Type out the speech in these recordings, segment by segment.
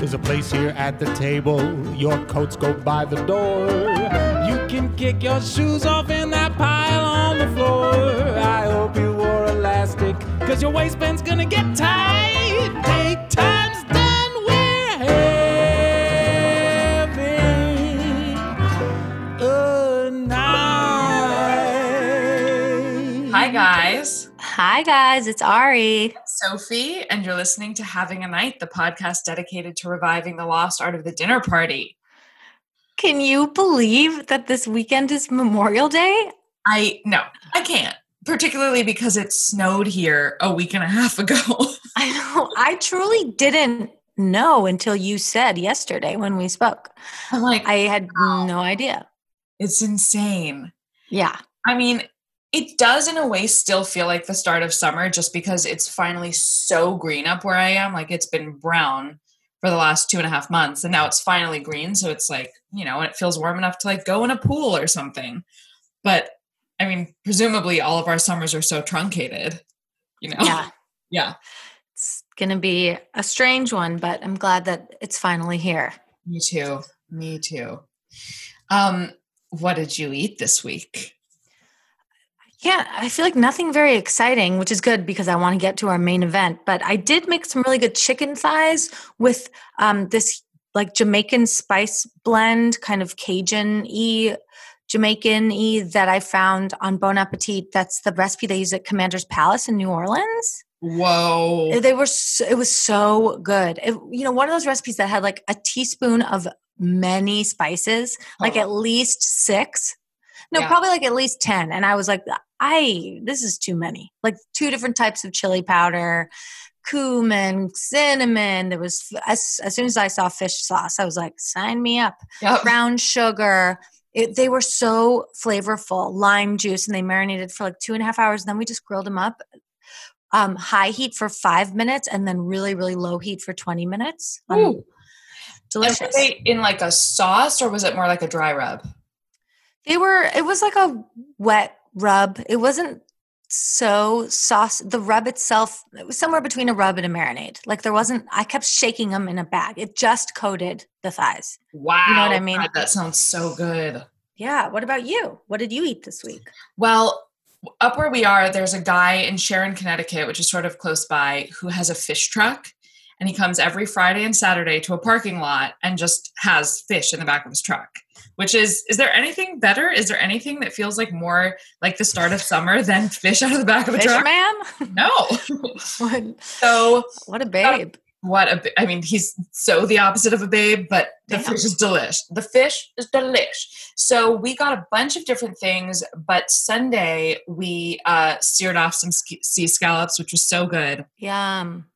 There's a place here at the table. Your coats go by the door. You can kick your shoes off in that pile on the floor. I hope you wore elastic, cause your waistband's gonna get tight. Hi, guys. It's Ari. Sophie, and you're listening to Having a Night, the podcast dedicated to reviving the lost art of the dinner party. Can you believe that this weekend is Memorial Day? I no, I can't. Particularly because it snowed here a week and a half ago. I know. I truly didn't know until you said yesterday when we spoke. I'm like, I had Wow. no idea. it's insane. Yeah. I mean, it does in a way still feel like the start of summer just because it's finally so green up where I am. Like it's been brown for the last two and a half months and now it's finally green. So it's like, you know, and it feels warm enough to like go in a pool or something. But I mean, presumably all of our summers are so truncated, you know? Yeah. yeah. It's going to be a strange one, but I'm glad that it's finally here. Me too. Me too. Um, what did you eat this week? Yeah, I feel like nothing very exciting, which is good because I want to get to our main event. But I did make some really good chicken thighs with um, this like Jamaican spice blend, kind of Cajun y Jamaican y that I found on Bon Appetit. That's the recipe they use at Commander's Palace in New Orleans. Whoa. They were so, it was so good. It, you know, one of those recipes that had like a teaspoon of many spices, like Oh. at least six. No, Yeah. probably like at least 10. And I was like, I, this is too many. Like two different types of chili powder, cumin, cinnamon. There was, as, as soon as I saw fish sauce, I was like, sign me up. Yep. Brown sugar. It, they were so flavorful. Lime juice, and they marinated for like two and a half hours. And then we just grilled them up. Um, high heat for five minutes, and then really, really low heat for 20 minutes. Um. And delicious. were they in like a sauce or was it more like a dry rub? They were, it was like a wet rub. It wasn't so sauce. The rub itself, it was somewhere between a rub and a marinade. Like there wasn't, I kept shaking them in a bag. It just coated the thighs. Wow. you know what I mean? God, that sounds so good. Yeah. What about you? What did you eat this week? Well, up where we are, there's a guy in Sharon, Connecticut, which is sort of close by, who has a fish truck. And he comes every Friday and Saturday to a parking lot and just has fish in the back of his truck. Which is, is there anything better? Is there anything that feels like more like the start of summer than fish out of the back of a Fish truck? man? No. what, so what a babe. what a I mean, he's so the opposite of a babe, but the Damn. fish is delish. The fish is delish. So we got a bunch of different things, but Sunday we uh, seared off some sea scallops, which was so good. Yum.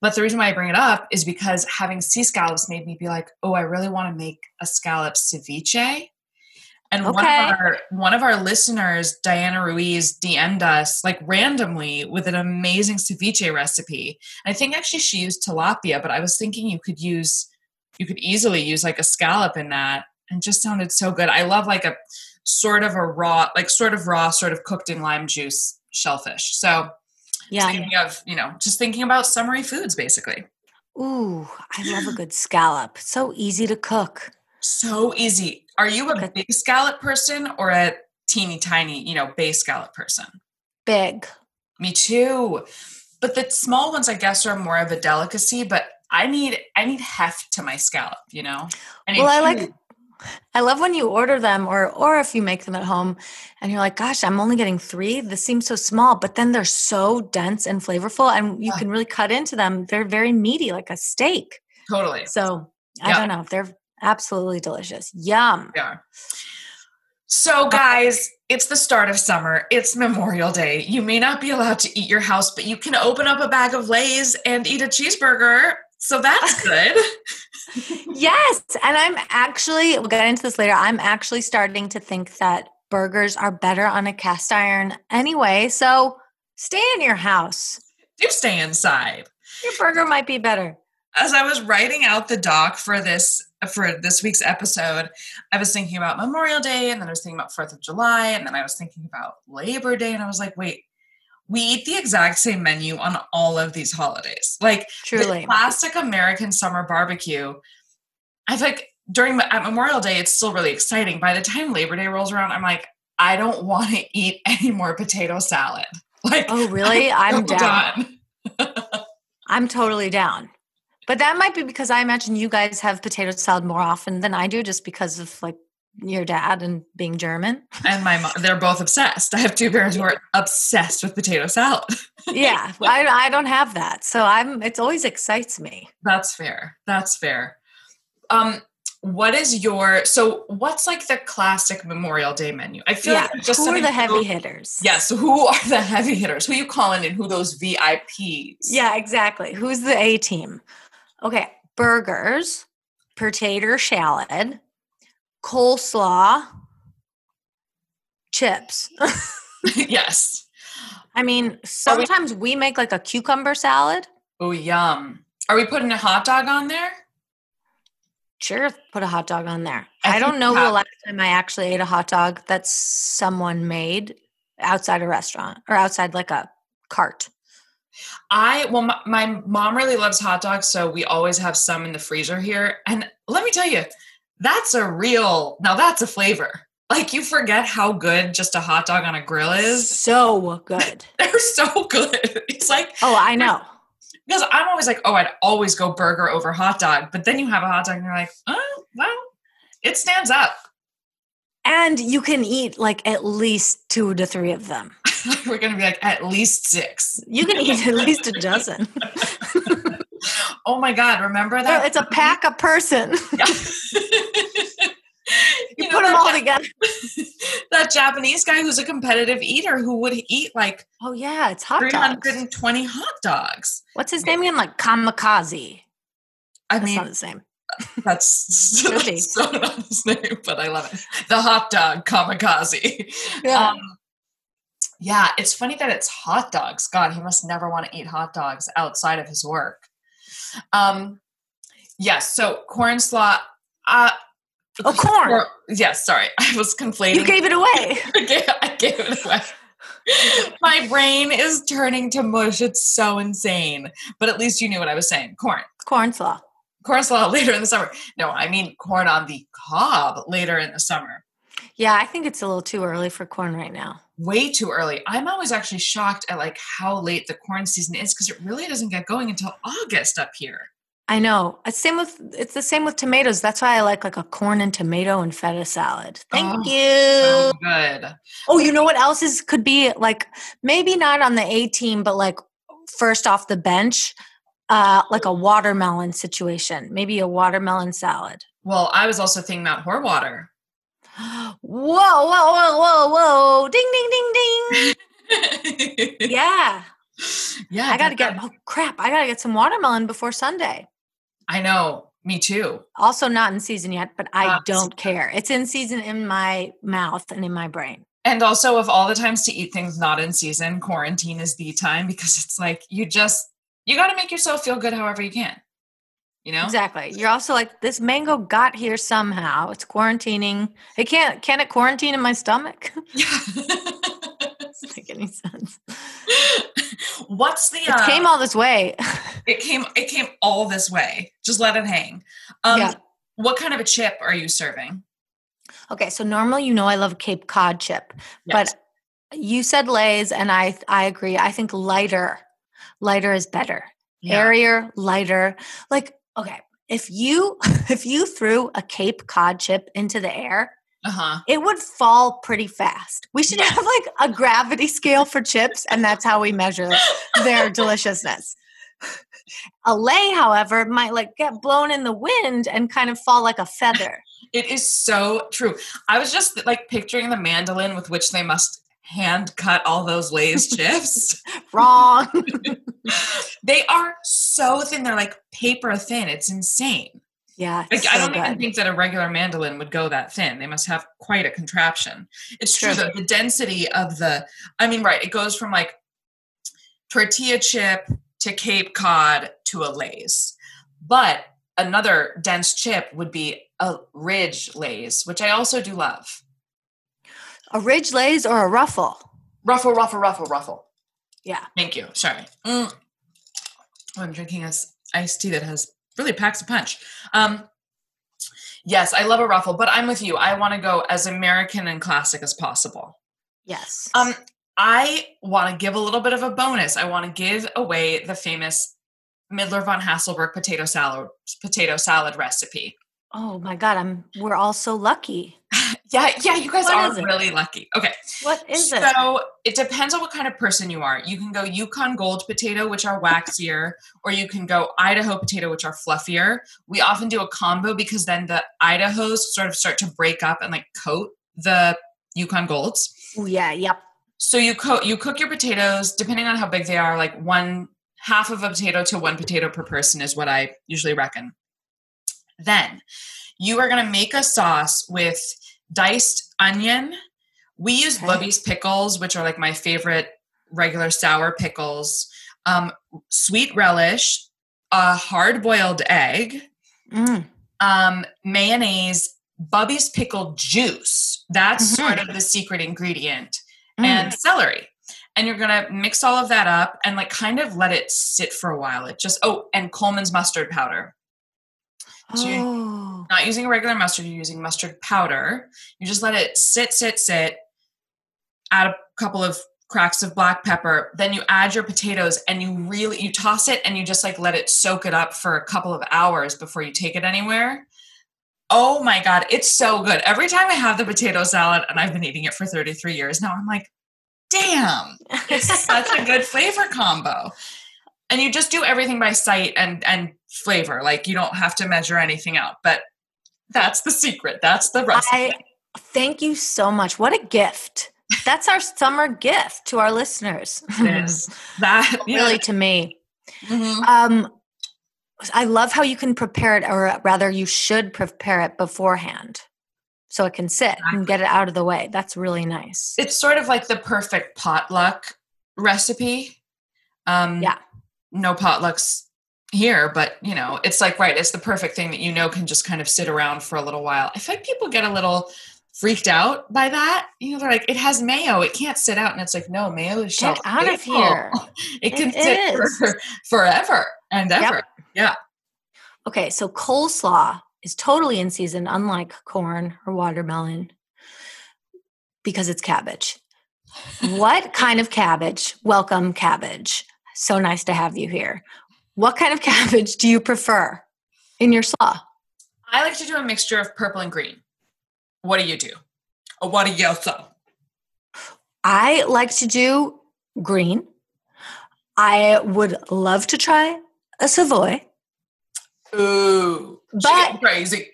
But the reason why I bring it up is because having sea scallops made me be like, oh, I really want to make a scallop ceviche. And one of our one of our listeners, Diana Ruiz, DM'd us like randomly with an amazing ceviche recipe. I think actually she used tilapia, but I was thinking you could use you could easily use like a scallop in that and just sounded so good. I love like a sort of a raw, like sort of raw, sort of cooked in lime juice shellfish. So Yeah. thinking of, you know, just thinking about summery foods basically. Ooh, I love a good scallop. So easy to cook. So easy. Are you a big scallop person or a teeny tiny, you know, bay scallop person? Big. Me too. But the small ones I guess are more of a delicacy, but I need I need heft to my scallop, you know? I need Well, I like I love when you order them or or if you make them at home and you're like, gosh, I'm only getting 3. This seems so small, but then they're so dense and flavorful and you Yeah. can really cut into them. They're very meaty like a steak. totally. So, I Yeah. don't know. They're absolutely delicious. Yum. Are. So, guys, it's the start of summer. It's Memorial Day. You may not be allowed to eat your house, but you can open up a bag of Lay's and eat a cheeseburger. So that's good. Yes, and I'm actually we'll get into this later. I'm actually starting to think that burgers are better on a cast iron anyway. So, stay in your house. Do stay inside. Your burger might be better. as I was writing out the doc for this for this week's episode, I was thinking about Memorial Day and then I was thinking about 4th of July and then I was thinking about Labor Day and I was like, wait, we eat the exact same menu on all of these holidays. Like Truly. the classic American summer barbecue. I feel like during at Memorial Day, it's still really exciting. By the time Labor Day rolls around, I'm like, I don't want to eat any more potato salad. Like, Oh, really? I'm so down. done. I'm totally down. But that might be because I imagine you guys have potato salad more often than I do, just because of like your dad and being German. And my mom, they're both obsessed. I have two parents who are obsessed with potato salad. yeah, I, I don't have that, so I'm. It always excites me. That's fair. That's fair. Um, what is your so? What's like the classic Memorial Day menu? I feel Yeah, like just who are the heavy people- hitters? Yes, who are the heavy hitters? Who you calling and who those VIPs? Yeah, exactly. Who's the A team? Okay, burgers, potato salad, coleslaw, chips. yes. I mean, sometimes we make like a cucumber salad. Oh, yum. Are we putting a hot dog on there? Sure, put a hot dog on there. I I, don't know the last time I actually ate a hot dog that someone made outside a restaurant or outside like a cart. I well, my, my mom really loves hot dogs, so we always have some in the freezer here. And let me tell you, that's a real now. That's a flavor. Like you forget how good just a hot dog on a grill is. So good. They're so good. It's like Oh, I know. because I'm always like, oh, I'd always go burger over hot dog, but then you have a hot dog and you're like, oh, well, it stands up. And you can eat like at least two to three of them. We're gonna be like at least six. You can eat at least a dozen. Oh my god, remember that? it's a pack a person. you, You know put them all together. that Japanese guy who's a competitive eater who would eat like Oh yeah, it's hot dogs. 320 hot dogs. What's his name again? Like kamikaze. I That's mean, not the same. that's so not his name, but I love it. The hot dog kamikaze. Yeah. Um, yeah, it's funny that it's hot dogs. God, he must never want to eat hot dogs outside of his work. Um, yes, so corn slaw. Uh, oh, corn. Or, yes, sorry, I was conflating. You gave it away. I gave, I gave it away. My brain is turning to mush. It's so insane. But at least you knew what I was saying. Corn. Corn slaw. Corn slaw later in the summer. No, I mean corn on the cob later in the summer. Yeah, I think it's a little too early for corn right now. Way too early. I'm always actually shocked at like how late the corn season is because it really doesn't get going until August up here. I know. It's same with it's the same with tomatoes. That's why I like like a corn and tomato and feta salad. Thank Oh, you. So good. Oh, you know what else is could be like maybe not on the A team, but like first off the bench, uh, like a watermelon situation. Maybe a watermelon salad. Well, I was also thinking about whore water. Whoa, whoa, whoa, whoa, whoa! Ding, ding, ding, ding. Yeah, yeah, I gotta get get. Oh crap! I gotta get some watermelon before Sunday. I know. Me too. Also not in season yet, but I Ah, don't care. It's in season in my mouth and in my brain. And also, of all the times to eat things not in season, quarantine is the time because it's like you just you got to make yourself feel good however you can. You know, Exactly. You're also like this mango got here somehow. It's quarantining. It can't. Can it quarantine in my stomach? Yeah. Doesn't make any sense. What's the? It Uh, came all this way. it came. It came all this way. Just let it hang. Um, Yeah. What kind of a chip are you serving? okay, so normally you know I love Cape Cod chip, Yes. but you said Lay's, and I I agree. I think lighter, lighter is better. Yeah. Airier, lighter. Like okay, if you if you threw a Cape Cod chip into the air, Uh huh. it would fall pretty fast. We should have like a gravity scale for chips, and that's how we measure their deliciousness. A lay, however, might like get blown in the wind and kind of fall like a feather. It is so true. I was just like picturing the mandolin with which they must hand cut all those Lay's chips. Wrong. they are so thin; they're like paper thin. It's insane. Yeah, Like, it's I don't even think that a regular mandolin would go that thin. They must have quite a contraption. It's true True. though. The density of the, I mean, right? It goes from like tortilla chip to Cape Cod to a Lay's, but another dense chip would be a Ridge Lay's, which I also do love. A ridge lays or a ruffle. Ruffle, ruffle, ruffle, ruffle. Yeah. Thank you. Sorry. Mm. I'm drinking a iced tea that has really packs a punch. Um, yes, I love a ruffle, but I'm with you. I want to go as American and classic as possible. Yes. Um, I want to give a little bit of a bonus. I want to give away the famous Midler von Haselberg potato salad potato salad recipe. oh my God, I'm we're all so lucky. Yeah, yeah, you guys What are really lucky. Okay. What is it? so it depends on what kind of person you are. You can go Yukon Gold potato, which are waxier, or you can go Idaho potato, which are fluffier. We often do a combo because then the Idahos sort of start to break up and like coat the Yukon Golds. Oh yeah, yep. So you cook you cook your potatoes depending on how big they are, like one half of a potato to one potato per person is what I usually reckon. Then you are going to make a sauce with diced onion. We use Okay. Bubby's pickles, which are like my favorite regular sour pickles. Um, sweet relish, a hard boiled egg, Mm. um, mayonnaise, Bubby's pickle juice. That's Mhm. sort of the secret ingredient Mm. and celery. And you're gonna mix all of that up and like kind of let it sit for a while. It just oh, and Colman's mustard powder. Oh. Not using a regular mustard, you're using mustard powder. You just let it sit, sit, sit. Add a couple of cracks of black pepper. Then you add your potatoes and you really you toss it and you just like let it soak it up for a couple of hours before you take it anywhere. Oh my god, it's so good. Every time I have the potato salad, and I've been eating it for 33 years now, I'm like, damn, it's such a good flavor combo. And you just do everything by sight and and flavor. Like you don't have to measure anything out. But that's the secret. That's the recipe. I thank you so much. What a gift. That's our summer gift to our listeners. Is. that yeah. really to me. Mhm. Um I love how you can prepare it or rather you should prepare it beforehand. So it can sit and get it out of the way. That's really nice. It's sort of like the perfect potluck recipe. Um, Yeah. No potlucks here, but you know, it's like right. It's the perfect thing that you know can just kind of sit around for a little while. I like people get a little freaked out by that. You know, they're like, "It has mayo. It can't sit out," and it's like, "No, mayo is Get out of here. It can It sit for, forever and Yep. yeah Okay, so coleslaw is totally in season, unlike corn or watermelon, because it's cabbage. what kind of cabbage? Welcome, cabbage. So nice to have you here. What kind of cabbage do you prefer in your slaw? I like to do a mixture of purple and green. What do you do? Or what do you also? I like to do green. I would love to try a Savoy. Ooh, But- crazy.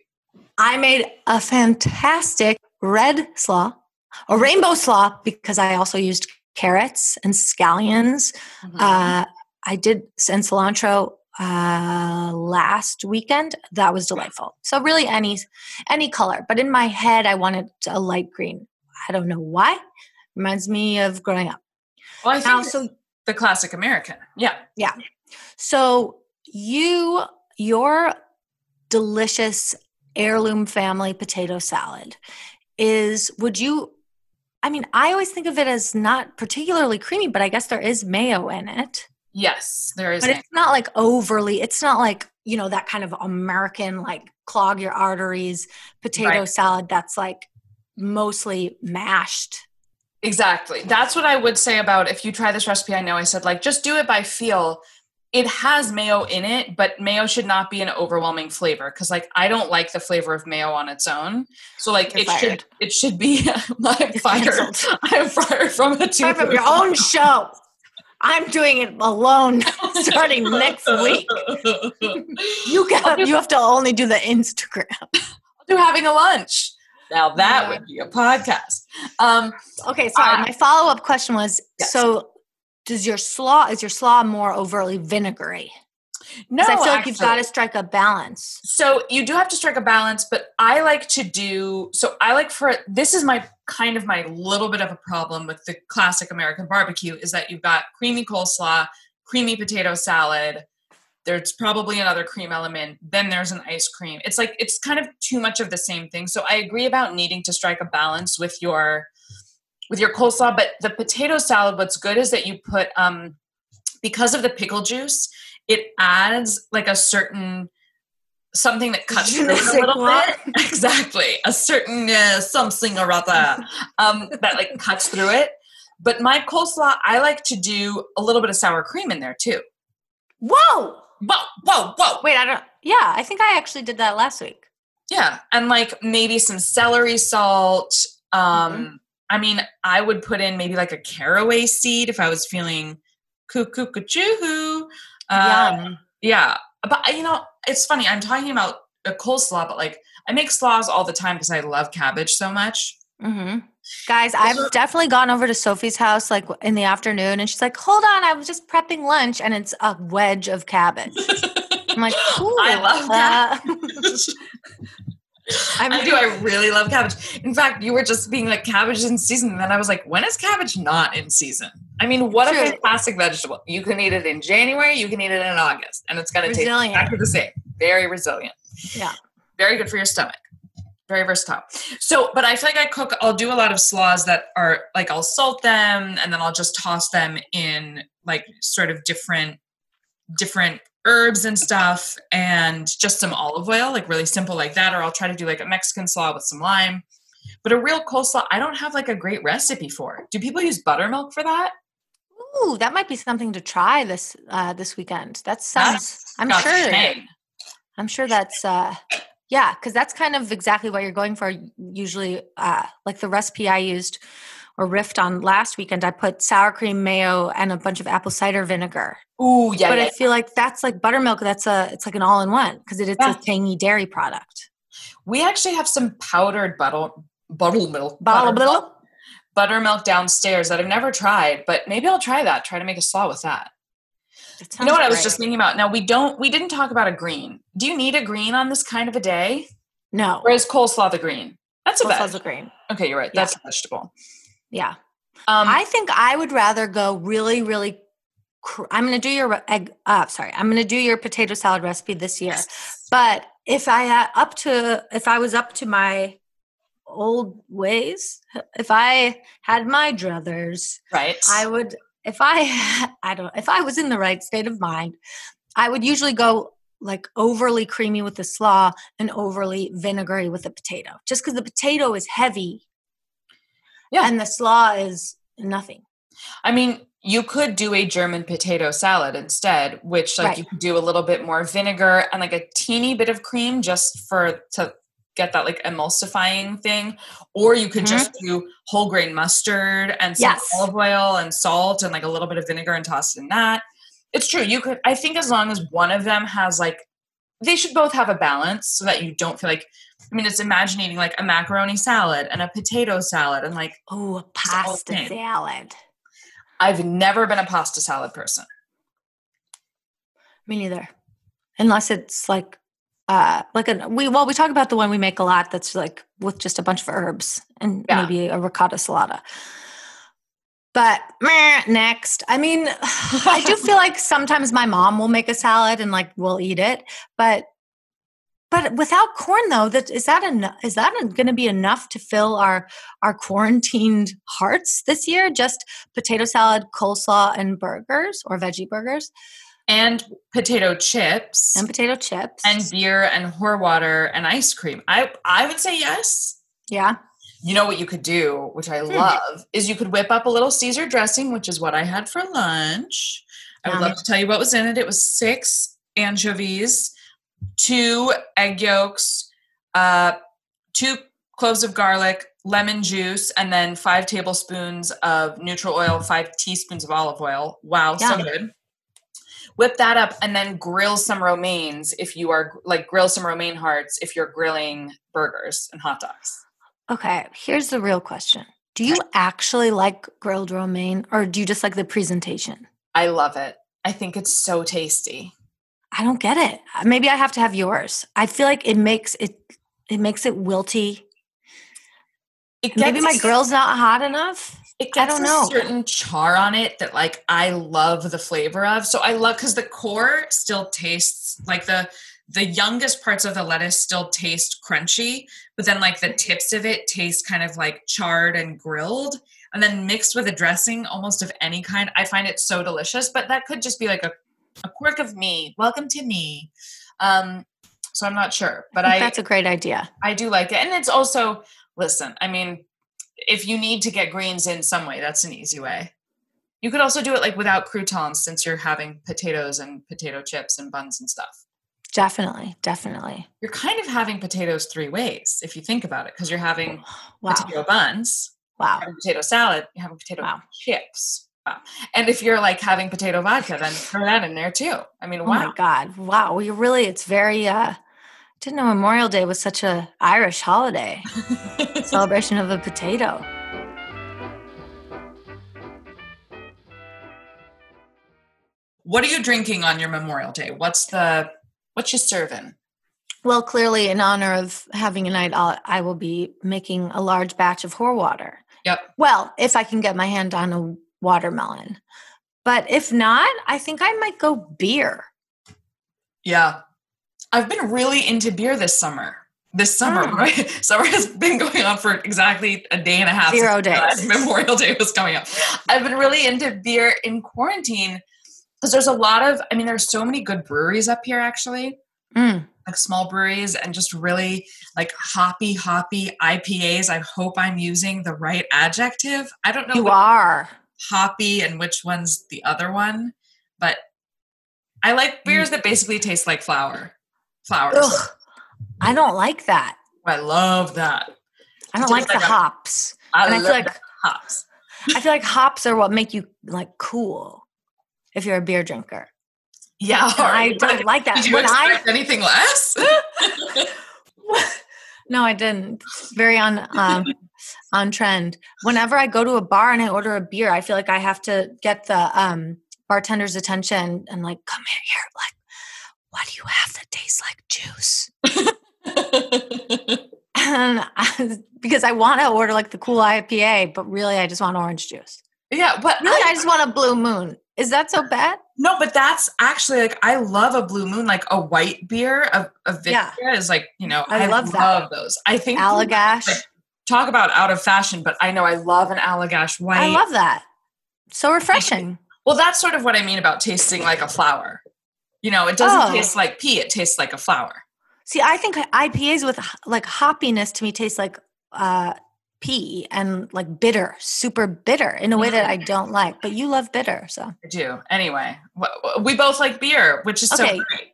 I made a fantastic red slaw, a rainbow slaw, because I also used carrots and scallions. Mhm. Uh, I did and cilantro uh, last weekend. That was delightful. So really any any color, but in my head I wanted a light green. I don't know why. Reminds me of growing up. well, I think Now, so the classic American. Yeah. Yeah. So you your delicious heirloom family potato salad is would you I mean I always think of it as not particularly creamy but I guess there is mayo in it. Yes, there is. But it's not like overly it's not like, you know, that kind of American like clog your arteries potato Right. salad that's like mostly mashed. exactly. That's what I would say about if you try this recipe. I know I said like just do it by feel. It has mayo in it, but mayo should not be an overwhelming flavor because like I don't like the flavor of mayo on its own. So like You're it fired. should it should be I'm fired. I'm fired from a two from your own show. I'm doing it alone starting next week. You got you have to only do the Instagram. I'll do having a lunch. Now that Yeah. would be a podcast. Um, Okay, sorry. Uh, my follow up question was: yes. so does your slaw is your slaw more overtly vinegary? no, I feel like you've got to strike a balance. So you do have to strike a balance, but I like to do so. I like for this is my kind of my little bit of a problem with the classic American barbecue is that you've got creamy coleslaw, creamy potato salad. There's probably another cream element. Then there's an ice cream. It's like it's kind of too much of the same thing. So I agree about needing to strike a balance with your with your coleslaw. But the potato salad, what's good is that you put um because of the pickle juice, it adds like a certain something that cuts through it a little bit. exactly, a certain uh, something or other um, that like cuts through it. But my coleslaw, I like to do a little bit of sour cream in there too. Whoa! Whoa, whoa, whoa! Wait, I don't. Yeah, I think I actually did that last week. Yeah, and like maybe some celery salt. Um, mm-hmm. I mean, I would put in maybe like a caraway seed if I was feeling cuckoo cuckoo. Um, yeah, but you know, it's funny. I'm talking about a coleslaw, but like I make slaws all the time because I love cabbage so much. Mm-hmm. Guys, I've definitely gone over to Sophie's house like in the afternoon, and she's like, "Hold on, I was just prepping lunch, and it's a wedge of cabbage." I'm like, I love cabbage. I, I do. I really love cabbage. In fact, you were just being like cabbage in season, and then I was like, when is cabbage not in season? I mean, what True. a fantastic vegetable! You can eat it in January, you can eat it in August, and it's going to taste exactly the same. Very resilient. Yeah. Very good for your stomach. Very versatile. So, but I feel like I cook. I'll do a lot of slaws that are like I'll salt them, and then I'll just toss them in like sort of different different herbs and stuff and just some olive oil, like really simple like that. Or I'll try to do like a Mexican slaw with some lime. But a real coleslaw, I don't have like a great recipe for. Do people use buttermilk for that? Ooh, that might be something to try this uh, this weekend. That sounds. That's I'm sure. I'm sure that's. uh Yeah, because that's kind of exactly what you're going for. Usually, uh like the recipe I used or riffed on last weekend, I put sour cream, mayo, and a bunch of apple cider vinegar. Ooh, yeah. But yeah. I feel like that's like buttermilk. That's a it's like an all in one because it, it's yeah. a tangy dairy product. We actually have some powdered butter buttermilk. Buttermilk. Buttermilk downstairs that I've never tried, but maybe I'll try that. Try to make a slaw with that. You know what great. I was just thinking about? Now we don't we didn't talk about a green. Do you need a green on this kind of a day? No. Or is coleslaw the green? That's a coleslaw's a green. Okay, you're right. Yeah. That's a vegetable. Yeah. Um, I think I would rather go really, really. Cr- I'm going to do your egg. Uh, sorry, I'm going to do your potato salad recipe this year. But if I uh, up to if I was up to my old ways, if I had my druthers, right, I would. If I I don't if I was in the right state of mind, I would usually go like overly creamy with the slaw and overly vinegary with the potato. Just because the potato is heavy yeah. And the slaw is nothing. I mean, you could do a German potato salad instead, which like right. you could do a little bit more vinegar and like a teeny bit of cream just for to get that like emulsifying thing. Or you could mm-hmm. just do whole grain mustard and some yes. olive oil and salt and like a little bit of vinegar and toss it in that. It's true. You could I think as long as one of them has like they should both have a balance so that you don't feel like I mean, it's imagining like a macaroni salad and a potato salad and like oh, a pasta salad. I've never been a pasta salad person. Me neither, unless it's like uh like a we well we talk about the one we make a lot that's like with just a bunch of herbs and yeah. maybe a ricotta salata. But meh, next, I mean, I do feel like sometimes my mom will make a salad and like we'll eat it, but but without corn, though, that is that enough? Is that going to be enough to fill our our quarantined hearts this year? Just potato salad, coleslaw, and burgers or veggie burgers, and potato chips, and potato chips, and beer and whore water and ice cream. I I would say yes. Yeah. You know what you could do, which I hmm. love, is you could whip up a little Caesar dressing, which is what I had for lunch. I would love to tell you what was in it. It was six anchovies two egg yolks, uh, two cloves of garlic, lemon juice, and then five tablespoons of neutral oil, five teaspoons of olive oil. Wow, Yum. so good. Whip that up and then grill some romaines if you are like grill some romaine hearts if you're grilling burgers and hot dogs. Okay, here's the real question. Do you actually like grilled romaine or do you just like the presentation? I love it. I think it's so tasty. I don't get it. Maybe I have to have yours. I feel like it makes it it makes it wilty. It Maybe my grill's not hot enough. It gets I don't know. a certain char on it that like I love the flavor of. So I love because the core still tastes like the the youngest parts of the lettuce still taste crunchy, but then like the tips of it taste kind of like charred and grilled. And then mixed with a dressing almost of any kind. I find it so delicious, but that could just be like a, a quirk of me. Welcome to me. Um, so I'm not sure, but I I, that's a great idea. I do like it. And it's also, listen, I mean, if you need to get greens in some way, that's an easy way. You could also do it like without croutons since you're having potatoes and potato chips and buns and stuff. Definitely, definitely. You're kind of having potatoes three ways if you think about it, because you're having Wow. potato buns, Wow. potato salad, you're having potato Wow. chips. Wow. And if you're like having potato vodka, then throw that in there too. I mean, Oh wow. my God. Wow. We really, it's very, uh, didn't know Memorial Day was such a Irish holiday. Celebration of the potato. what are you drinking on your Memorial Day? What's the what you serving? Well, clearly, in honor of having a night, I'll, I will be making a large batch of whore water. Yep. Well, if I can get my hand on a watermelon. But if not, I think I might go beer. Yeah. I've been really into beer this summer. This summer, Mm. right? Summer has been going on for exactly a day and a half. Zero last days. Memorial Day was coming up. I've been really into beer in quarantine because there's a lot of, I mean, there's so many good breweries up here actually, Mm. like small breweries and just really like hoppy, hoppy IPAs. I hope I'm using the right adjective. I don't know You are. hoppy and which one's the other one, but I like beers that basically taste like flour. Flowers. Ugh. I don't like that. I love that. I don't Just like the a- hops. I And I feel like the hops. I feel like hops are what make you like cool if you're a beer drinker. Yeah, I don't like that. Did you When I anything less? no, I didn't. Very on um, on trend. Whenever I go to a bar and I order a beer, I feel like I have to get the um, bartender's attention and like, come here, here, like, what do you have that tastes like juice? And I, because I want to order like the cool IPA, but really I just want orange juice. yeah, but Really, I, I just want a blue moon. Is that so bad? no, but that's actually like I love a blue moon, like a white beer. A, a Yeah. Victoria is like you know I love that. those. I think Allagash. like, talk about out of fashion, but I know I love an Allagash white. I love that. So refreshing. Well, that's sort of what I mean about tasting like a flower. You know, it doesn't Oh. taste like pea; it tastes like a flower. See, I think IPAs with like hoppiness to me taste like uh, pea and like bitter, super bitter in a way that mm-hmm. I don't like. But you love bitter, so I do. Anyway, we both like beer, which is so great.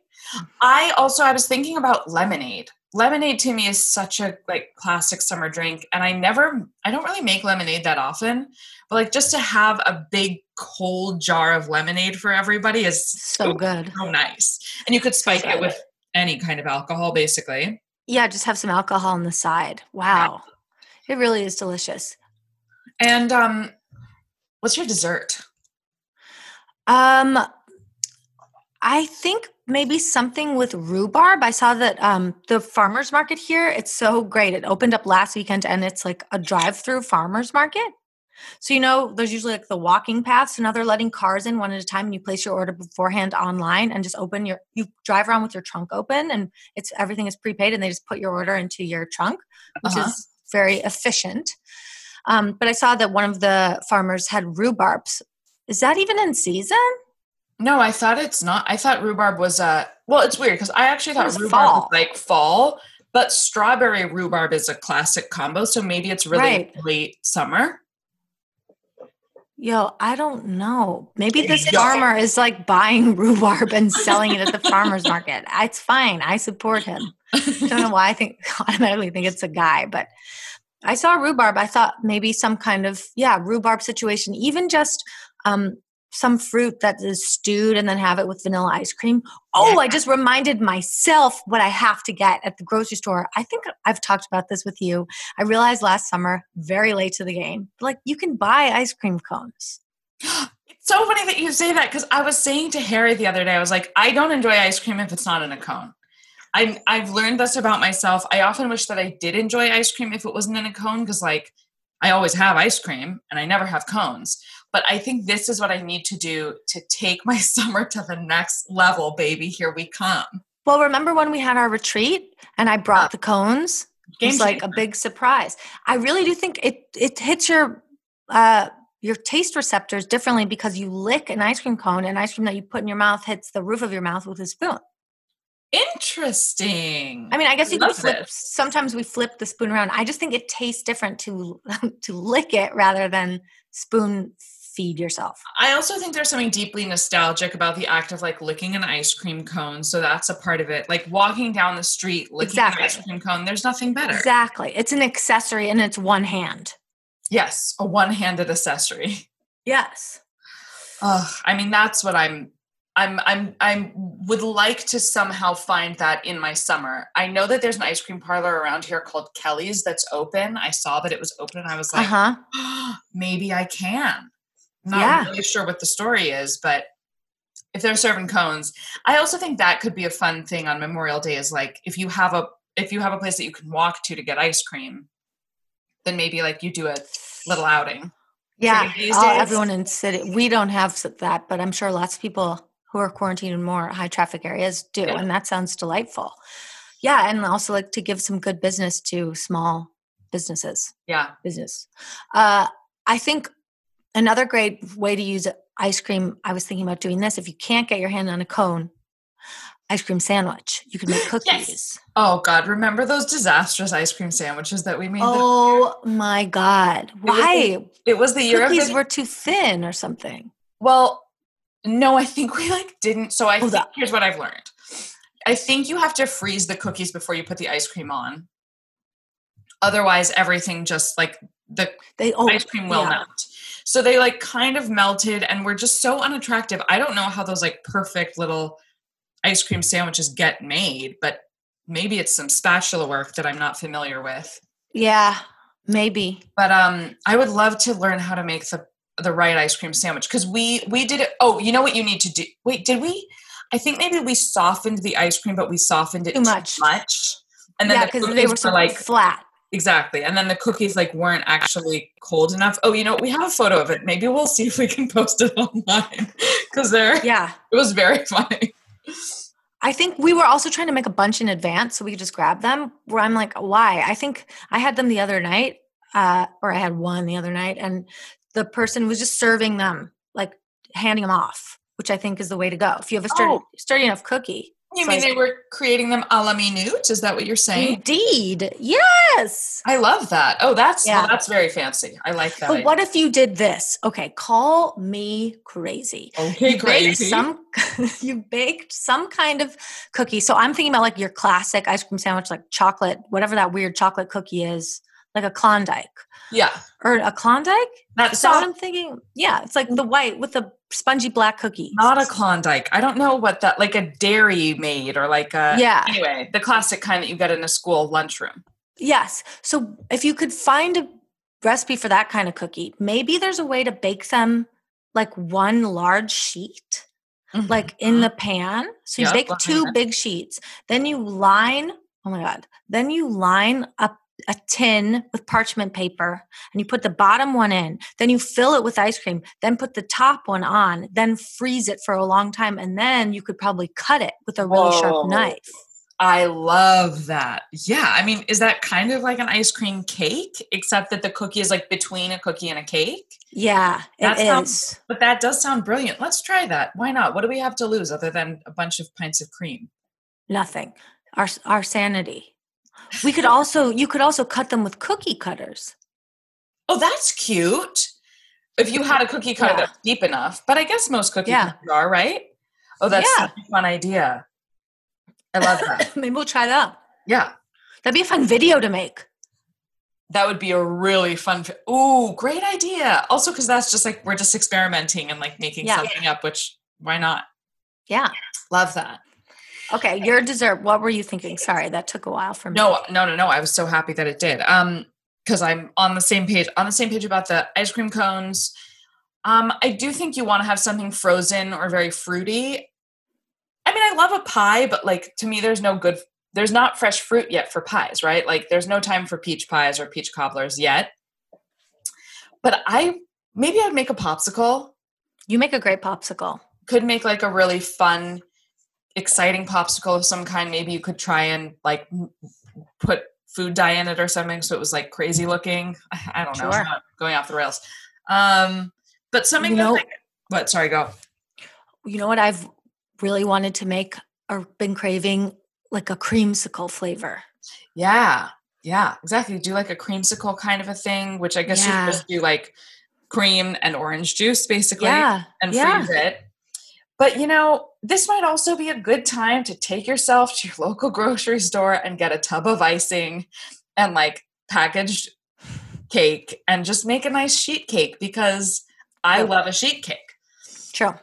I also I was thinking about lemonade. Lemonade to me is such a like classic summer drink, and I never I don't really make lemonade that often, but like just to have a big cold jar of lemonade for everybody is so good. so nice. And you could spike it with any kind of alcohol, basically. Yeah, just have some alcohol on the side. Wow, it really is delicious. And um, what's your dessert? Um, I think maybe something with rhubarb. I saw that um, the farmers market here. It's so great. It opened up last weekend, and it's like a drive-through farmers market. So you know, there's usually like the walking paths, and now they're letting cars in one at a time. And you place your order beforehand online, and just open your. You drive around with your trunk open, and it's everything is prepaid, and they just put your order into your trunk, which Uh-huh. is very efficient. Um, but I saw that one of the farmers had rhubarbs. Is that even in season? No, I thought it's not. I thought rhubarb was uh well, it's weird because I actually thought rhubarb fall. was like fall, but strawberry rhubarb is a classic combo, so maybe it's really Right. late summer. Yo, I don't know. Maybe this Yo. farmer is like buying rhubarb and selling it at the farmer's market. It's fine. I support him. I don't know why I think automatically think it's a guy, but I saw rhubarb. I thought maybe some kind of yeah rhubarb situation, even just um, some fruit that is stewed and then have it with vanilla ice cream. Oh, I just reminded myself what I have to get at the grocery store. I think I've talked about this with you. I realized last summer, very late to the game, like you can buy ice cream cones. It's so funny that you say that because I was saying to Harry the other day, I was like, I don't enjoy ice cream if it's not in a cone. I, I've learned this about myself. I often wish that I did enjoy ice cream if it wasn't in a cone because, like, I always have ice cream and I never have cones. But I think this is what I need to do to take my summer to the next level, baby. Here we come. Well, remember when we had our retreat and I brought the cones? Game it's like a big surprise. I really do think it it hits your uh your taste receptors differently because you lick an ice cream cone and ice cream that you put in your mouth hits the roof of your mouth with a spoon. Interesting. I mean, I guess you could flip. this. Sometimes we flip the spoon around. I just think it tastes different to to lick it rather than spoon feed yourself. I also think there's something deeply nostalgic about the act of like licking an ice cream cone. So that's a part of it. Like walking down the street, licking Exactly. an ice cream cone, there's nothing better. Exactly. It's an accessory and it's one hand. Yes, a one handed accessory. Yes. Ugh, I mean, that's what I'm. I'm I'm I'm would like to somehow find that in my summer. I know that there's an ice cream parlor around here called Kelly's that's open. I saw that it was open and I was like, Uh like, huh. maybe I can. I'm not Yeah. really sure what the story is, but if they're serving cones, I also think that could be a fun thing on Memorial Day. Is like if you have a if you have a place that you can walk to to get ice cream, then maybe like you do a little outing. Yeah. these all- everyone in city. We don't have that, but I'm sure lots of people who are quarantined in more high traffic areas do, Yeah. and that sounds delightful. Yeah, and also like to give some good business to small businesses. Yeah, business. Uh, I think another great way to use ice cream, I was thinking about doing this. If you can't get your hand on a cone, ice cream sandwich, you could make cookies. Oh God, remember those disastrous ice cream sandwiches that we made? Oh my God. was the Why? it was the year of Cookies the, were too thin or something. well, no, I think we like didn't. So I Oh, think here's what I've learned. I think you have to freeze the cookies before you put the ice cream on. Otherwise, everything just like the They oh, ice cream will yeah. melt. So they like kind of melted and were just so unattractive. I don't know how those like perfect little ice cream sandwiches get made, but maybe it's some spatula work that I'm not familiar with. Yeah, maybe. But um I would love to learn how to make the the right ice cream sandwich because we we did it. Oh, you know what you need to do? Wait, did we? I think maybe we softened the ice cream, but we softened it Too much. Too much. And then yeah, the because they cookies were so like flat. Exactly. And then the cookies like weren't actually cold enough. Oh, you know, we have a photo of it. Maybe we'll see if we can post it online because there Yeah. it was very funny. I think we were also trying to make a bunch in advance so we could just grab them. Where I'm like, why? I think I had them the other night, uh, or I had one the other night, and the person was just serving them, like handing them off, which I think is the way to go. If you have a sturdy, Oh. sturdy enough cookie. You mean like- they were creating them a la minute? Is that what you're saying? Indeed, yes. I love that. Oh, that's well, Yeah. that's very fancy. I like that. But what if you did this? Okay, call me crazy. Okay, you baked crazy. some you baked some kind of cookie. So I'm thinking about like your classic ice cream sandwich, like chocolate, whatever that weird chocolate cookie is, like a Klondike yeah, or a Klondike. that's what I'm thinking? Yeah, it's like the white with the spongy black cookie. not a Klondike. I don't know what that like a dairy made or like a Yeah. Anyway, the classic kind that you get in a school lunchroom. Yes. So if you could find a recipe for that kind of cookie, maybe there's a way to bake them like one large sheet. Mm-hmm. like in the uh-huh. pan. So you Yep, bake two big sheets. Then you line, oh my God, then you line up a tin with parchment paper and you put the bottom one in. Then you fill it with ice cream. Then put the top one on. Then freeze it for a long time. And then you could probably cut it with a really Whoa. sharp knife. I love that. Yeah. I mean, is that kind of like an ice cream cake, except that the cookie is like between a cookie and a cake? Yeah, it That is. sounds- But that does sound brilliant. Let's try that. Why not? What do we have to lose other than a bunch of pints of cream? Nothing. Our our sanity. We could also you could also cut them with cookie cutters. Oh, that's cute. If you had a cookie cutter Yeah. that's deep enough, but I guess most cookie Yeah. cutters are, right? Oh, that's Yeah. such a fun idea. I love that. Maybe we'll try that. yeah. That'd be a fun video to make. That would be a really fun. Ooh, great idea. Also, because that's just like we're just experimenting and like making something up, which why not? Yeah. Love that. Okay, your dessert. What were you thinking? Sorry, that took a while for me. No, no, no, no. I was so happy that it did. Um, because I'm on the same page. On the same page about the ice cream cones. Um, I do think you want to have something frozen or very fruity. I mean, I love a pie, but like to me, there's no good. There's not fresh fruit yet for pies, right? Like, there's no time for peach pies or peach cobblers yet. But I maybe I'd make a popsicle. You make a great popsicle. Could make like a really fun exciting popsicle of some kind, maybe you could try and like put food dye in it or something so it was like crazy looking. I, don't know. Sure. Going off the rails. Um, but something You know- like, what? Sorry, go. You know what I've really wanted to make or been craving like a creamsicle flavor. Yeah, yeah, exactly. Do like a creamsicle kind of a thing, which I guess Yeah. you just do like cream and orange juice basically Yeah. and yeah. freeze it. But you know, this might also be a good time to take yourself to your local grocery store and get a tub of icing and like packaged cake and just make a nice sheet cake because I love a sheet cake. True.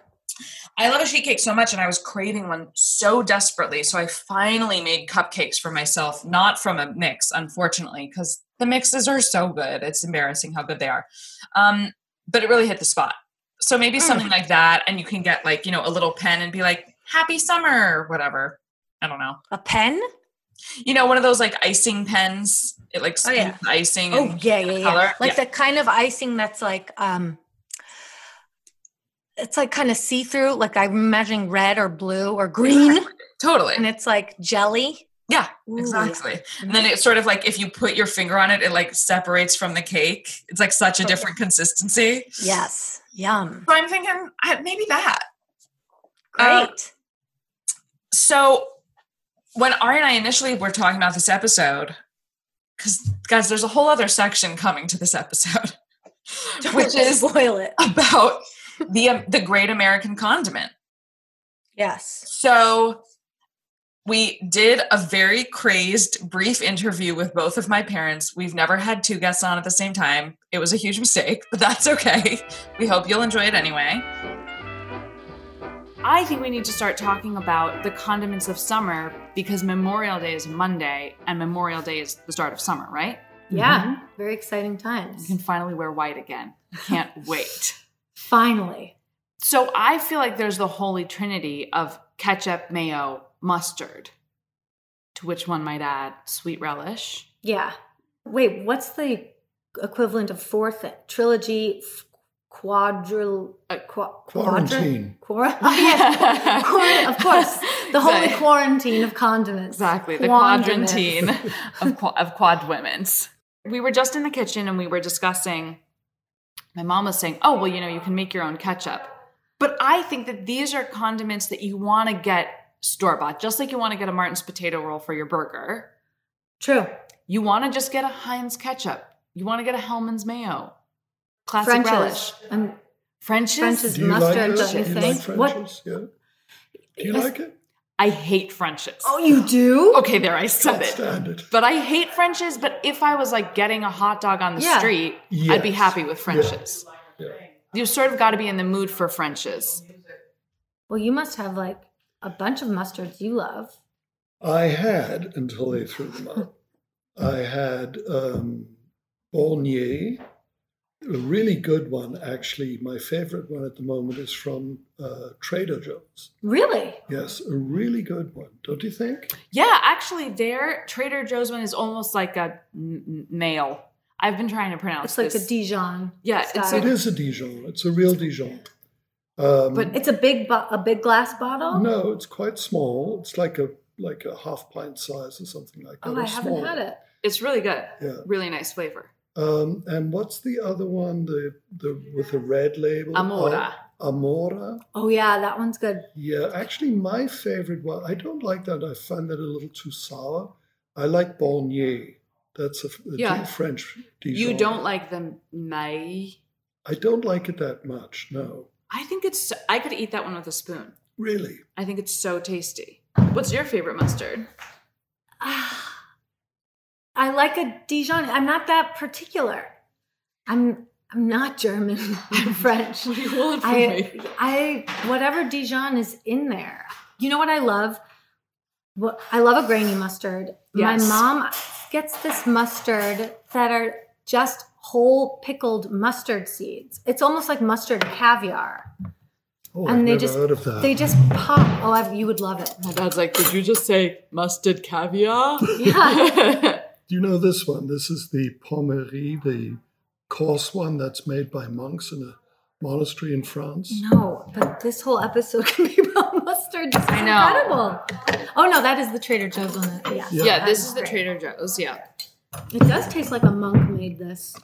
I love a sheet cake so much, and I was craving one so desperately. So I finally made cupcakes for myself, not from a mix, unfortunately, because the mixes are so good. It's embarrassing how good they are. Um, but it really hit the spot. So maybe Mm. something like that, and you can get like, you know, a little pen and be like, happy summer, or whatever. I don't know. A pen? You know, one of those like icing pens. It like Oh, yeah. icing. Oh and yeah, yeah, yeah. color. Like Yeah. the kind of icing that's like um it's like kind of see-through, like I'm imagining red or blue or green. Totally. And it's like jelly. Yeah, Ooh, exactly. And then it's sort of like if you put your finger on it, it like separates from the cake. It's like such a different consistency. Yes. Yum. So I'm thinking maybe that. Great. Uh, So when Ari and I initially were talking about this episode, because guys, there's a whole other section coming to this episode, which is spoil it. about the um, the Great American Condiment. Yes. So we did a very crazed brief interview with both of my parents. We've never had two guests on at the same time. It was a huge mistake, but that's okay. We hope you'll enjoy it anyway. I think we need to start talking about the condiments of summer because Memorial Day is Monday and Memorial Day is the start of summer, right? Yeah, mm-hmm. very exciting times. You can finally wear white again. I can't wait. Finally. So I feel like there's the holy trinity of ketchup, mayo, mustard, to which one might add sweet relish. Yeah. Wait, what's the equivalent of fourth trilogy? f- Quadril, Uh, qua, Quarantine. Quar- oh, yes. Quar- of course. The holy Exactly. quarantine of condiments. Exactly, the Quandiments. quadrantine of, qua- of quad women's. We were just in the kitchen and we were discussing. My mom was saying, "Oh, well, you know, you can make your own ketchup." But I think that these are condiments that you want to get store bought, just like you want to get a Martin's potato roll for your burger. True. You want to just get a Heinz ketchup. You want to get a Hellmann's mayo. Classic relish. French's. Um, French's. French's Do you mustard, like don't you you think? like What- Yeah. Do you Yes. like it? I hate French's. oh, you do? Okay, there I said it. it. But I hate French's. But if I was like getting a hot dog on the Yeah. street, I'd be happy with French's. Yeah. You've sort of got to be in the mood for French's. Well, you must have like a bunch of mustards you love. I had until they threw them out. I had um, Bornier, a really good one, actually. My favorite one at the moment is from uh, Trader Joe's. Really? Yes, a really good one, don't you think? Yeah, actually, their Trader Joe's one is almost like a n- n- nail. I've been trying to pronounce It's like this. a Dijon. Yeah, it's style. It is a Dijon. It's a real Dijon. Um, But It's a big, bo- a big glass bottle. no, it's quite small. It's like a like a half pint size or something like that. Oh, I haven't smaller. had it. it's really good. Yeah. Really nice flavor. Um, and what's the other one? The the with the red label. Amora. Oh, Amora. Oh yeah, that one's good. Yeah, actually, my favorite one. I don't like that. I find that a little too sour. I like Bornier. That's a, a Yeah. French Dijon. You don't like the May? I don't like it that much. No, I think it's. I could eat that one with a spoon. really. I think it's so tasty. What's your favorite mustard? I like a Dijon. I'm not that particular. I'm I'm not German. I'm French. What do you want from I me? I whatever Dijon is in there. You know what I love? What I love a grainy mustard. Yes. My mom gets this mustard that are just whole pickled mustard seeds. It's almost like mustard caviar. Oh, And I've they just- of that. They just pop. Oh, I, you would love it. My dad's like, did you just say mustard caviar? Yeah. Do you know this one? This is the Pommery, the coarse one that's made by monks in a monastery in France. No, but this whole episode can be about mustard. This I know. incredible. Oh no, that is the Trader Joe's one. That, yeah. Yeah. Yeah, this is the Trader Joe's. Yeah. It does taste like a monk made this.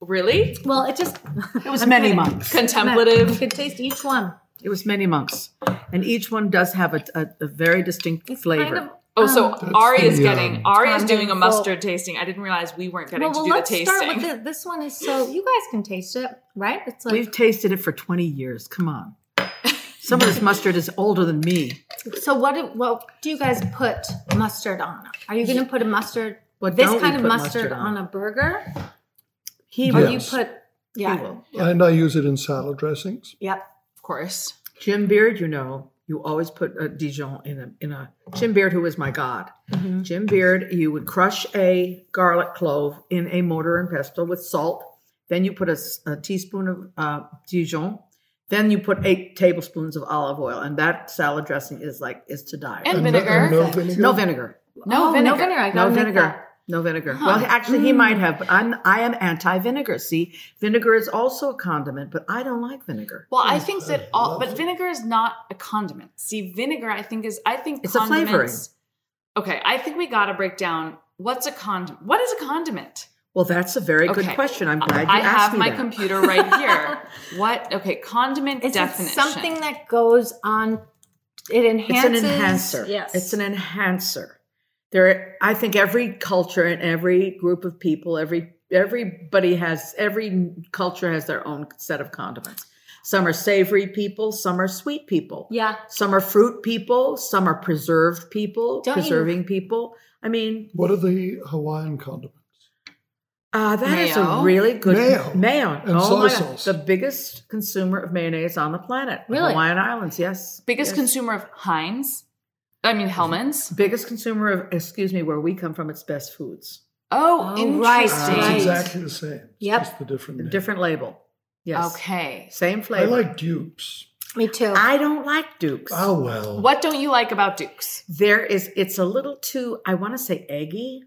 Really? Well, it just It was many monks. you Contemplative. could taste each one. It was many months, and each one does have a, a, a very distinct It's flavor. kind of. Oh, so That's Ari is getting um, Ari is doing a full. mustard tasting. I didn't realize we weren't getting Well, well to do the let's tasting. start with the, this one. Is so you guys can taste it, right? It's like We've tasted it for 20 years. Come on. Some of this mustard is older than me. so. What? do- What do you guys put mustard on? Are you going to put a mustard? What this kind of mustard, mustard on? on? a burger? He Or will. Yes. you put? Yeah. He will. And I use it in salad dressings. Yep. of course. Jim Beard, you know, you always put a Dijon in a in a Jim Beard, who is my god. Mm-hmm. Jim Beard, you would crush a garlic clove in a mortar and pestle with salt. Then you put a teaspoon of uh, Dijon. Then you put eight tablespoons of olive oil, and that salad dressing is like is to die. And And no- vinegar. and no vinegar. no vinegar. No Oh, vinegar. No vinegar. I No gotta make vinegar. That. No vinegar. Well, actually, he might mm. have, but I'm I am anti-vinegar. See, vinegar is also a condiment, but I don't like vinegar. Well, I think that all, but vinegar is not a condiment. See, vinegar, I think is, I think It's a flavoring. Okay, I think we got to break down what's a condiment. What is a condiment? Well, that's a very good question. I'm glad you I asked have my that. computer right here. what? Okay, condiment It's definition. something that goes on. It enhances. It's enhances. an enhancer. Yes. It's an enhancer. There, I think every culture and every group of people, every everybody has every culture has their own set of condiments. Some are savory people, some are sweet people. Yeah. Some are fruit people, some are preserved people, Don't you- preserving people. I mean, What are the Hawaiian condiments? uh, that is Mayo. a really good Mayo. Mayo. And oh soy my God. sauce. The biggest consumer of mayonnaise on the planet. Really? Hawaiian Islands, yes. biggest Yes. consumer of Heinz. I mean Hellmann's. biggest consumer of excuse me where we come from it's best foods Oh, Oh, right, interesting. It's exactly the same. It's Yep. just the different name. different label yes Okay. same flavor. I like dupes. Me too. I don't like dukes Oh well. What don't you like about Dukes? there is it's a little too i want to say eggy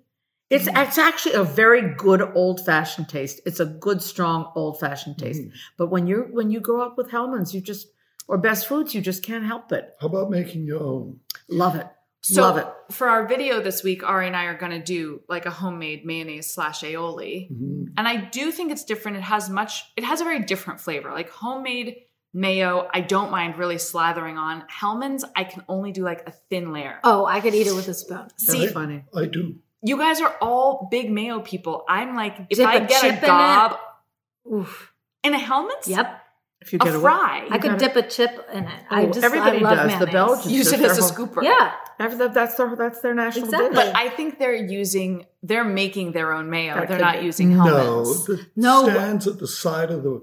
it's it's actually a very good old fashioned taste it's a good strong old fashioned taste mm-hmm. but when you're when you grow up with hellmann's you just or best foods you just can't help it How about making your own? love it So love it for our video this week, Ari and I are going to do like a homemade mayonnaise slash aioli, Mhm. and I do think it's different. It has much. It has a very different flavor. Like homemade mayo, I don't mind really slathering on. Hellmann's, I can only do like a thin layer. oh, I could eat it with a spoon. that's See, funny I do. you guys are all big mayo people. I'm like, if Dip I a get chip a in it. gob Oof. in a Hellmann's, Yep. If you a get fry, I could dip a chip in it. I Oh, just everybody I love does. The. Belgians use it That's as a whole- scooper. Yeah. That's their that's their national Exactly. dish But I think they're using, they're making their own mayo. That they're not be. using No, Hellmann's. the No. stands at the side of the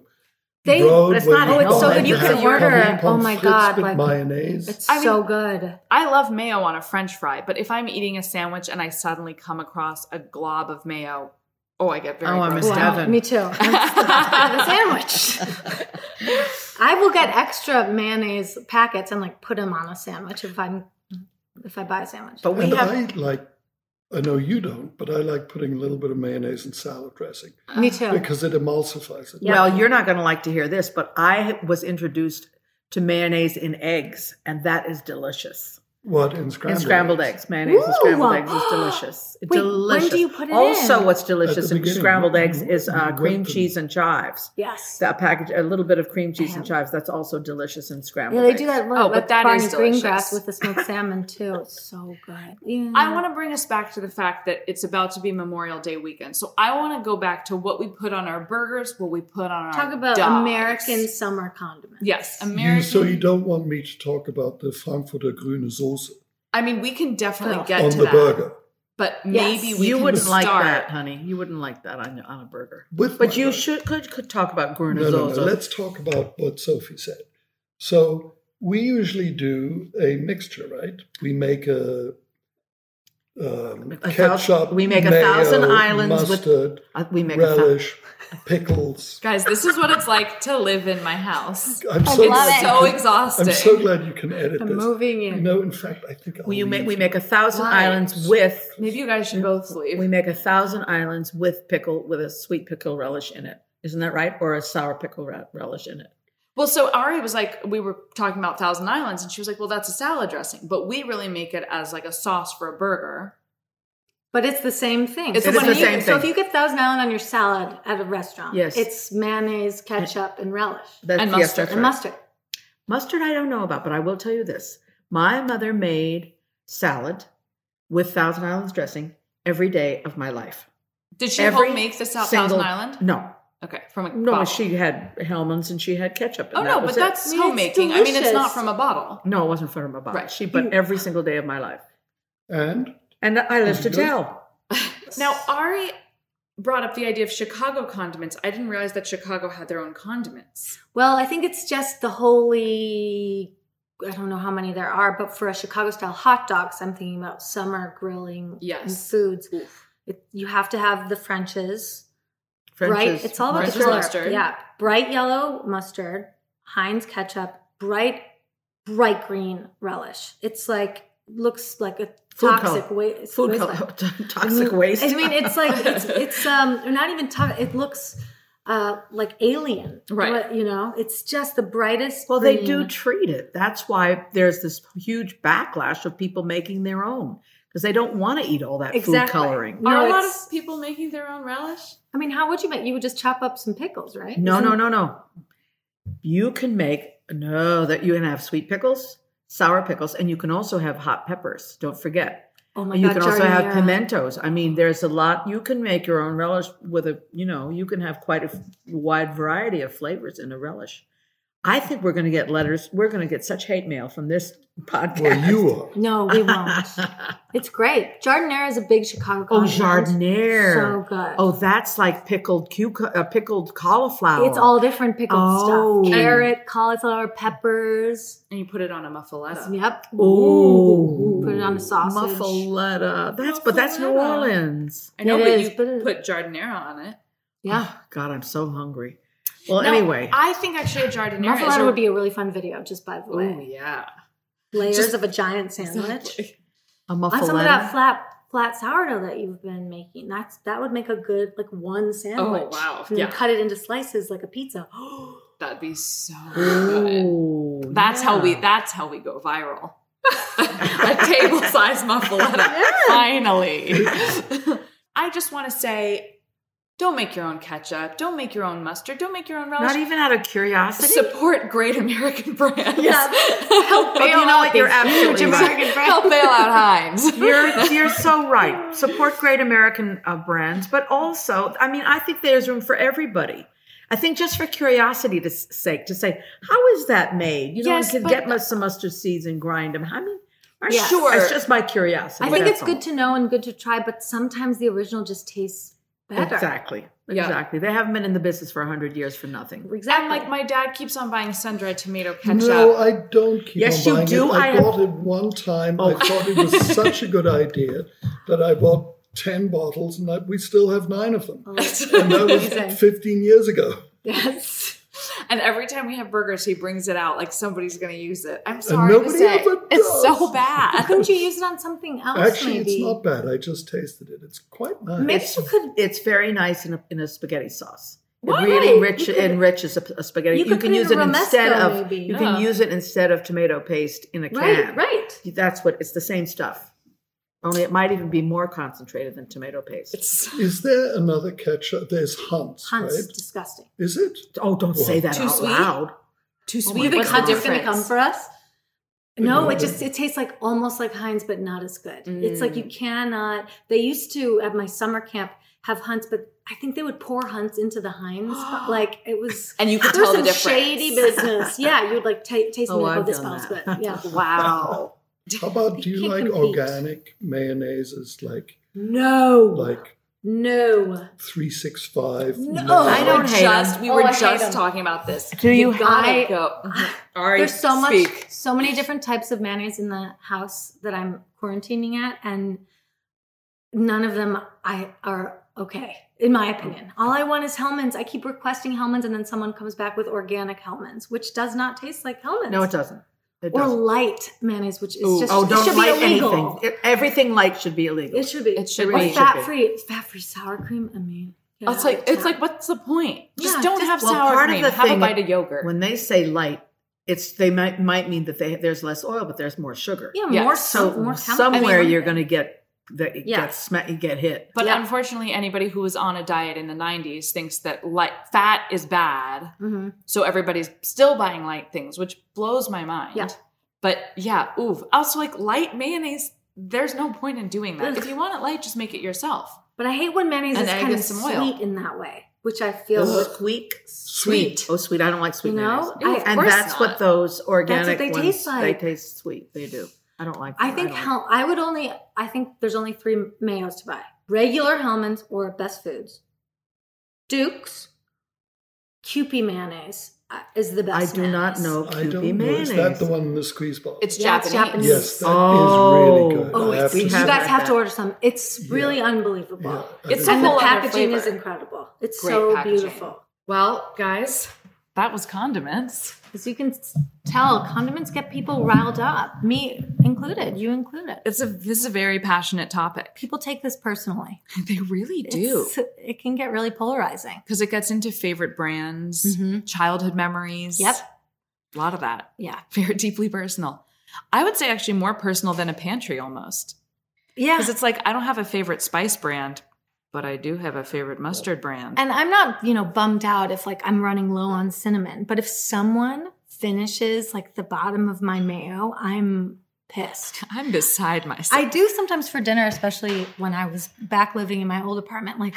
They- road. But it's not Oh, it's so good. You can order. Oh my God, like- mayonnaise. It's I so mean- good. I love mayo on a french fry, but if I'm eating a sandwich and I suddenly come across a glob of mayo, oh, I get very Oh, I grossed missed. Devin. Me too. The best part of the sandwich. I will get extra mayonnaise packets and like put them on a sandwich if I'm if I buy a sandwich. but we and have I like, I know you don't, but I like putting a little bit of mayonnaise in salad dressing Me too. because it emulsifies it. Yeah. Well, you're not going to like to hear this, but I was introduced to mayonnaise in eggs, and that is delicious. What in scrambled, in scrambled eggs, mayonnaise in scrambled eggs is delicious. It's Wait, when do you put it also, in? what's delicious in scrambled eggs is uh, cream cheese and chives. yes. That package, a little bit of cream cheese and chives. That's also delicious in scrambled Yeah, they eggs. do that. Oh, Oh, but but that Barney's Greengrass with the smoked salmon too. It's so good. Yeah. I want to bring us back to the fact that it's about to be Memorial Day weekend. So I want to go back to what we put on our burgers, what we put on our talk about dogs. American summer condiments. Yes, You, so you don't want me to talk about the Frankfurter grüne Soße I mean, we can definitely Oh. get on to the that, burger but Yes. maybe we you can wouldn't like that, honey. You wouldn't like that on, on a burger. with But you burger. should could, could talk about No, no, no. Let's talk about what Sophie said. So we usually do a mixture, right? We make a, um, A ketchup. thousand- we make a mayo, Thousand Islands with- mustard, Uh, we make a fa- relish, pickles. Guys, this is what it's like to live in my house. I'm so love glad it. So can- exhausting. I'm so glad you can edit I'm this. moving in. No, in fact, I think I'll we make we make a thousand Why? islands with Maybe you guys should both leave. we make a thousand islands with pickle with a sweet pickle relish in it. Isn't that right? Or a sour pickle re- relish in it. Well, so Ari was like, we were talking about Thousand Islands, and she was like, well, that's a salad dressing, but we really make it as like a sauce for a burger. But it's the same thing. It's so the when same you, thing. So if you get Thousand Island on your salad at a restaurant, Yes. it's mayonnaise, ketchup, and relish That's, And yes, mustard. and mustard. Mustard, I don't know about, but I will tell you this: my mother made salad with Thousand Islands dressing every day of my life. Did she Every home make the South single- Thousand Island? No, Okay, from a no, bottle. she had Hellmann's and she had ketchup. Oh, and Oh that no, was but it. that's I mean, it's homemaking. I mean, it's not from a bottle. no, it wasn't from a bottle. Right. She, but every single day of my life, And and I oh, live to tell. Now, Ari brought up the idea of Chicago condiments. I didn't realize that Chicago had their own condiments. Well, I think it's just the holy. I don't know how many there are, but for a Chicago style hot dogs, I'm thinking about summer grilling and Yes. foods. Oof. It, you have to have the French's, French bright. It's all about French the color. mustard. Yeah, bright yellow mustard, Heinz ketchup, bright, bright green relish. It's like looks like a Food toxic color. waste. food wasteland. color, toxic waste. I mean, it's like it's it's um not even toxic. It looks uh like alien, Right. But, you know, it's just the brightest. Well, they do treat it. That's why there's this huge backlash of people making their own because they don't want to eat all that food coloring. No, Are a lot of people making their own relish? I mean, how would you make? You would just chop up some pickles, right? No, no, Isn't- no, no. You can make no that you can have sweet pickles, sour pickles, and you can also have hot peppers. Don't forget. Oh my And you god, can also have pimentos. I mean, there's a lot. You can make your own relish with a, you know, you can have quite a wide variety of flavors in a relish. I think we're going to get letters. We're going to get such hate mail from this podcast. well, you are. No, we won't. it's great. Giardiniera is a big Chicago. oh, condiment. jardiniere. So good. Oh, that's like pickled cuc- uh, pickled cauliflower. It's all different pickled Oh. stuff: carrot, cauliflower, peppers. And you put it on a muffaletta. Yep. Ooh. Put it on a sausage. Muffaletta. That's but that's New Orleans. I know, It but is, you but it- put giardiniera on it. Yeah. Oh, God, I'm so hungry. Well, No, anyway, I think actually a giardiniera is Muffaletta a, would be a really fun video, just by the way. Oh yeah. Layers Just- of a giant sandwich. Exactly. a On some of that flat flat sourdough that you've been making. That's that would make a good like one sandwich. Oh, wow. And Yeah. then cut it into slices like a pizza. That'd be so good. Ooh, That's how we that's how we go viral. a table size muffaletta. Finally. I just want to say don't make your own ketchup. Don't make your own mustard. Don't make your own relish. Not even out of curiosity. Support great American brands. Yeah. Help But you bail know out what? You're these absolutely huge right. American brands. Help bail out Heinz. You're you're so right. Support great American uh, brands, but also, I mean, I think there's room for everybody. I think just for curiosity's sake, to say, how is that made? You know, Yes, could but- get mus- some mustard seeds and grind them. I mean, Yes. sure. It's just my curiosity. I think it's good to know and good to try, but sometimes the original just tastes better. Exactly. Yeah. Exactly. They haven't been in the business for 100 years for nothing. Exactly. And like my dad keeps on buying Sundra tomato ketchup. No, I don't keep Yes, on you buying do. it. I, I have- bought it one time. Oh. I thought it was such a good idea that I bought 10 bottles and I, we still have nine of them. Oh, And that Amazing. was 15 years ago. yes. And every time we have burgers, he brings it out like somebody's going to use it. I'm sorry nobody to say, ever it's so bad. Couldn't you use it on something else? Actually, maybe? it's not bad. I just tasted it. It's quite nice. Maybe It's, you could. it's very nice in a, in a spaghetti sauce. It really rich You could- enriches a, a spaghetti. you You, can use it romesco, instead of maybe. you Yeah. can use it instead of tomato paste in a can. Right, can. right. That's what it's the same stuff. Only it might even be more concentrated than tomato paste. It's Is there another ketchup? There's Hunt's, Hunt's right? disgusting. Is it? oh, don't say that Too out sweet? loud. too Oh sweet. my you think What's the Hunt's gonna difference? come for us? No, No. it just it tastes like almost like Heinz, but not as good. It's like you Mm. cannot. They used to at my summer camp have Hunts, but I think they would pour Hunts into the Heinz. but, like it was. And you could there was tell the some difference. shady business. Yeah, you would like ta taste Oh, and be like, oh, I've this done smells that. good. Yeah. Wow. How about do you like compete. organic mayonnaises like No. like no. 365? No. Mel? Oh, I don't We hate just, them. we Oh, were I just talking about this. Do you You gotta I go. go. All right, There's so much, so many different types of mayonnaise in the house that I'm quarantining at, and none of them I are okay, in my opinion. All I want is Hellmann's. I keep requesting Hellmann's, and then someone comes back with organic Hellmann's, which does not taste like Hellmann's. No, it doesn't. It Or doesn't. light mayonnaise, which is Ooh, just oh, don't should like be illegal. anything. It- everything light should be illegal. It should be. It should or really should fat be. free, fat free sour cream. I mean, Yeah, it's like it's like what's the point? Just Yeah, don't just- have well, sour part of cream. the have a bite of yogurt. When they say light, it's they might might mean that they, there's less oil, but there's more sugar. yeah, Yeah, more So so more somewhere I mean, you're going to get that Yeah. get sma- you get hit. but Yeah. unfortunately, anybody who was on a diet in the '90s thinks that light fat is bad, Mhm. so everybody's still buying light things, which blows my mind. Yeah. But yeah, ooh. Also, like light mayonnaise, there's no point in doing that. Ugh. If you want it light, just make it yourself. But I hate when mayonnaise An is kind of some sweet oil. in that way, which I feel Sweet, Sweet. Oh, sweet! I don't like sweet You know? mayonnaise. I- and that's not. what those organic what they ones, taste They taste sweet. They do. I don't like. I think don't- Hel- I would only. I think there's only three mayos to buy: regular Hellmann's or Best Foods. Duke's, Kewpie mayonnaise uh, is the best. I best. do not know I Kewpie don't know. mayonnaise. Is that the one in the squeeze box? It's Yeah, Japanese. Japanese. yes, that is Oh. really good. Oh, it's, have you to have say. guys had have to order some. It's really Yeah. unbelievable. Yeah, It's I a and the packaging is incredible. It's Great so packaging. beautiful. Well, guys, that was condiments. As you can tell, condiments get people riled up. Me included. You included. It's a this is a very passionate topic. People take this personally. They really do. It's, it can get really polarizing. Because it gets into favorite brands, Mhm. childhood memories. Yep. A lot of that. Yeah. Very deeply personal. I would say actually more personal than a pantry almost. Yeah. Because it's like I don't have a favorite spice brand, but I do have a favorite mustard brand. And I'm not, you know, bummed out if like I'm running low on cinnamon, but if someone finishes like the bottom of my mayo, I'm pissed. I'm beside myself. I do sometimes for dinner, especially when I was back living in my old apartment, like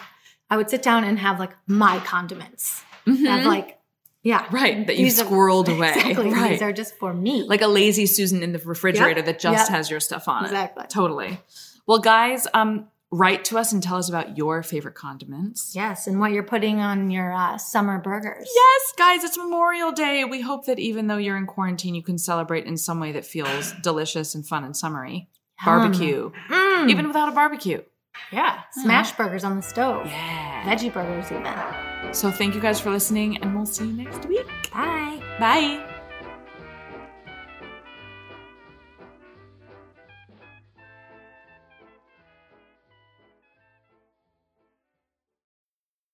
I would sit down and have like my condiments. Mhm. Have like, yeah. right, that you These are- squirreled away. Exactly. Right. These are just for me. like a lazy Susan in the refrigerator Yep. that just Yep. has your stuff on Exactly. it. Exactly. Totally. Well, guys, um, write to us and tell us about your favorite condiments. yes, and what you're putting on your uh, summer burgers. Yes, guys, it's Memorial Day. We hope that even though you're in quarantine, you can celebrate in some way that feels delicious and fun and summery. Barbecue, Mm. even without a barbecue. yeah, smash burgers on the stove. Yeah. Veggie burgers even. So thank you guys for listening, and we'll see you next week. Bye. Bye.